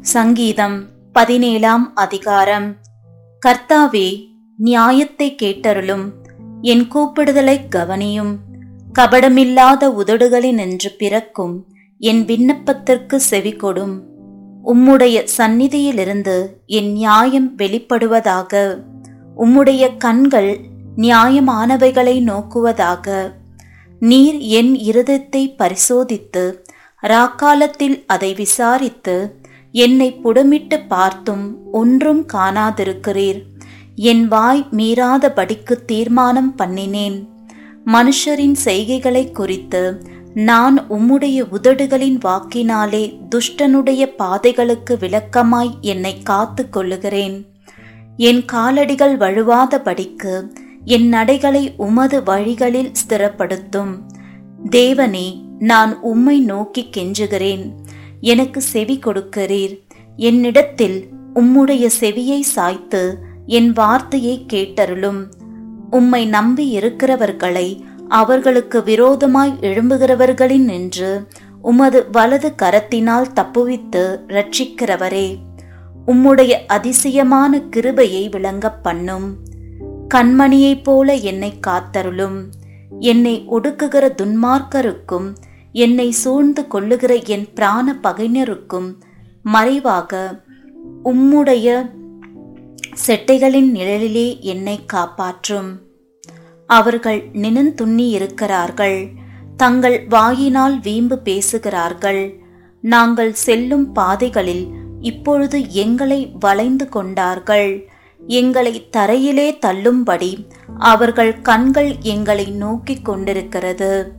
சங்கீதம் பதினேழாம் அதிகாரம். கர்த்தாவே நியாயத்தை கேட்டருளும். என் கூப்பிடுதலைக் கவனியும். கபடமில்லாத உதடுகளினின்று பிறக்கும். என் விண்ணப்பத்திற்கு செவிகொடும். உம்முடைய சந்நிதியிலிருந்து என் நியாயம் வெளிப்படுவதாக. உம்முடைய கண்கள் நியாயமானவைகளை நோக்குவதாக. நீர் என் இருதயத்தை பரிசோதித்து ராக்காலத்தில் அதை விசாரித்து என்னை புடமிட்டு பார்த்தும் ஒன்றும் காணாதிருக்கிறீர். என் வாய் மீறாதபடிக்கு தீர்மானம் பண்ணினேன். மனுஷரின் செய்கைகளை குறித்து நான் உம்முடைய உதடுகளின் வாக்கினாலே துஷ்டனுடைய பாதைகளுக்கு விளக்கமாய் என்னை காத்து கொள்ளுகிறேன். என் காலடிகள் வழுவாதபடிக்கு என் நடைகளை உமது வழிகளில் ஸ்திரப்படுத்தும். தேவனே நான் உம்மை நோக்கி கெஞ்சுகிறேன். எனக்கு செவி கொடுக்கிறீர். என்னிடத்தில் உம்முடைய செவியை சாய்த்து என் வார்த்தையை கேட்டருளும். உம்மை நம்பி இருக்கிறவர்களை அவர்களுக்கு விரோதமாய் எழும்புகிறவர்களின் நின்று உமது வலது கரத்தினால் தப்புவித்து ரட்சிக்கிறவரே உம்முடைய அதிசயமான கிருபையை விளங்கப் பண்ணும் கண்மணியைப் போல என்னை காத்தருளும். என்னை ஒடுக்குகிற துன்மார்க்கருக்கும் என்னை சூழ்ந்து கொள்ளுகிற என் பிராண பகைஞருக்கும் மறைவாக உம்முடைய செட்டைகளின் நிழலிலே என்னை காப்பாற்றும். அவர்கள் நினந்துண்ணி இருக்கிறார்கள். தங்கள் வாயினால் வீம்பு பேசுகிறார்கள். நாங்கள் செல்லும் பாதைகளில் இப்பொழுது எங்களை வளைந்து கொண்டார்கள். எங்களை தரையிலே தள்ளும்படி அவர்கள் கண்கள் எங்களை நோக்கிக் கொண்டிருக்கிறது.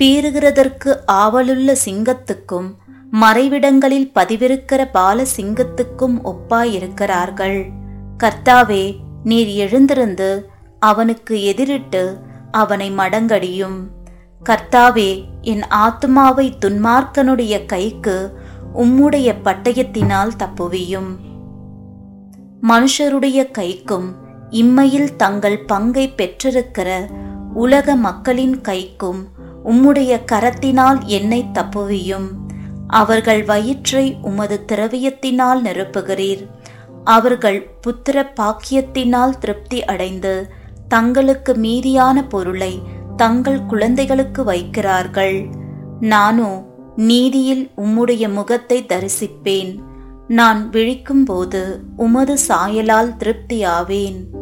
பீறுகிறதற்கு ஆவலுள்ள சிங்கத்துக்கும் மறைவிடங்களில் பதிவிருக்கிற பால சிங்கத்துக்கும் ஒப்பாயிருக்கிறார்கள். கர்த்தாவே நீர் எழுந்திருந்து அவனுக்கு எதிரிட்டு அவனை மடங்கடியும். கர்த்தாவே என் ஆத்மாவை துன்மார்க்கனுடைய கைக்கு உம்முடைய பட்டயத்தினால் தப்புவியும். மனுஷருடைய கைக்கும் இம்மையில் தங்கள் பங்கை பெற்றிருக்கிற உலக மக்களின் கைக்கும் உம்முடைய கரத்தினால் என்னை தப்புவியும். அவர்கள் வயிற்றை உமது திரவியத்தினால் நிரப்புகிறீர். அவர்கள் புத்திர பாக்கியத்தினால் திருப்தி அடைந்து தங்களுக்கு மீதியான பொருளை தங்கள் குழந்தைகளுக்கு வைக்கிறார்கள். நானோ நீதியில் உம்முடைய முகத்தை தரிசிப்பேன். நான் விழிக்கும்போது உமது சாயலால் திருப்தியாவேன்.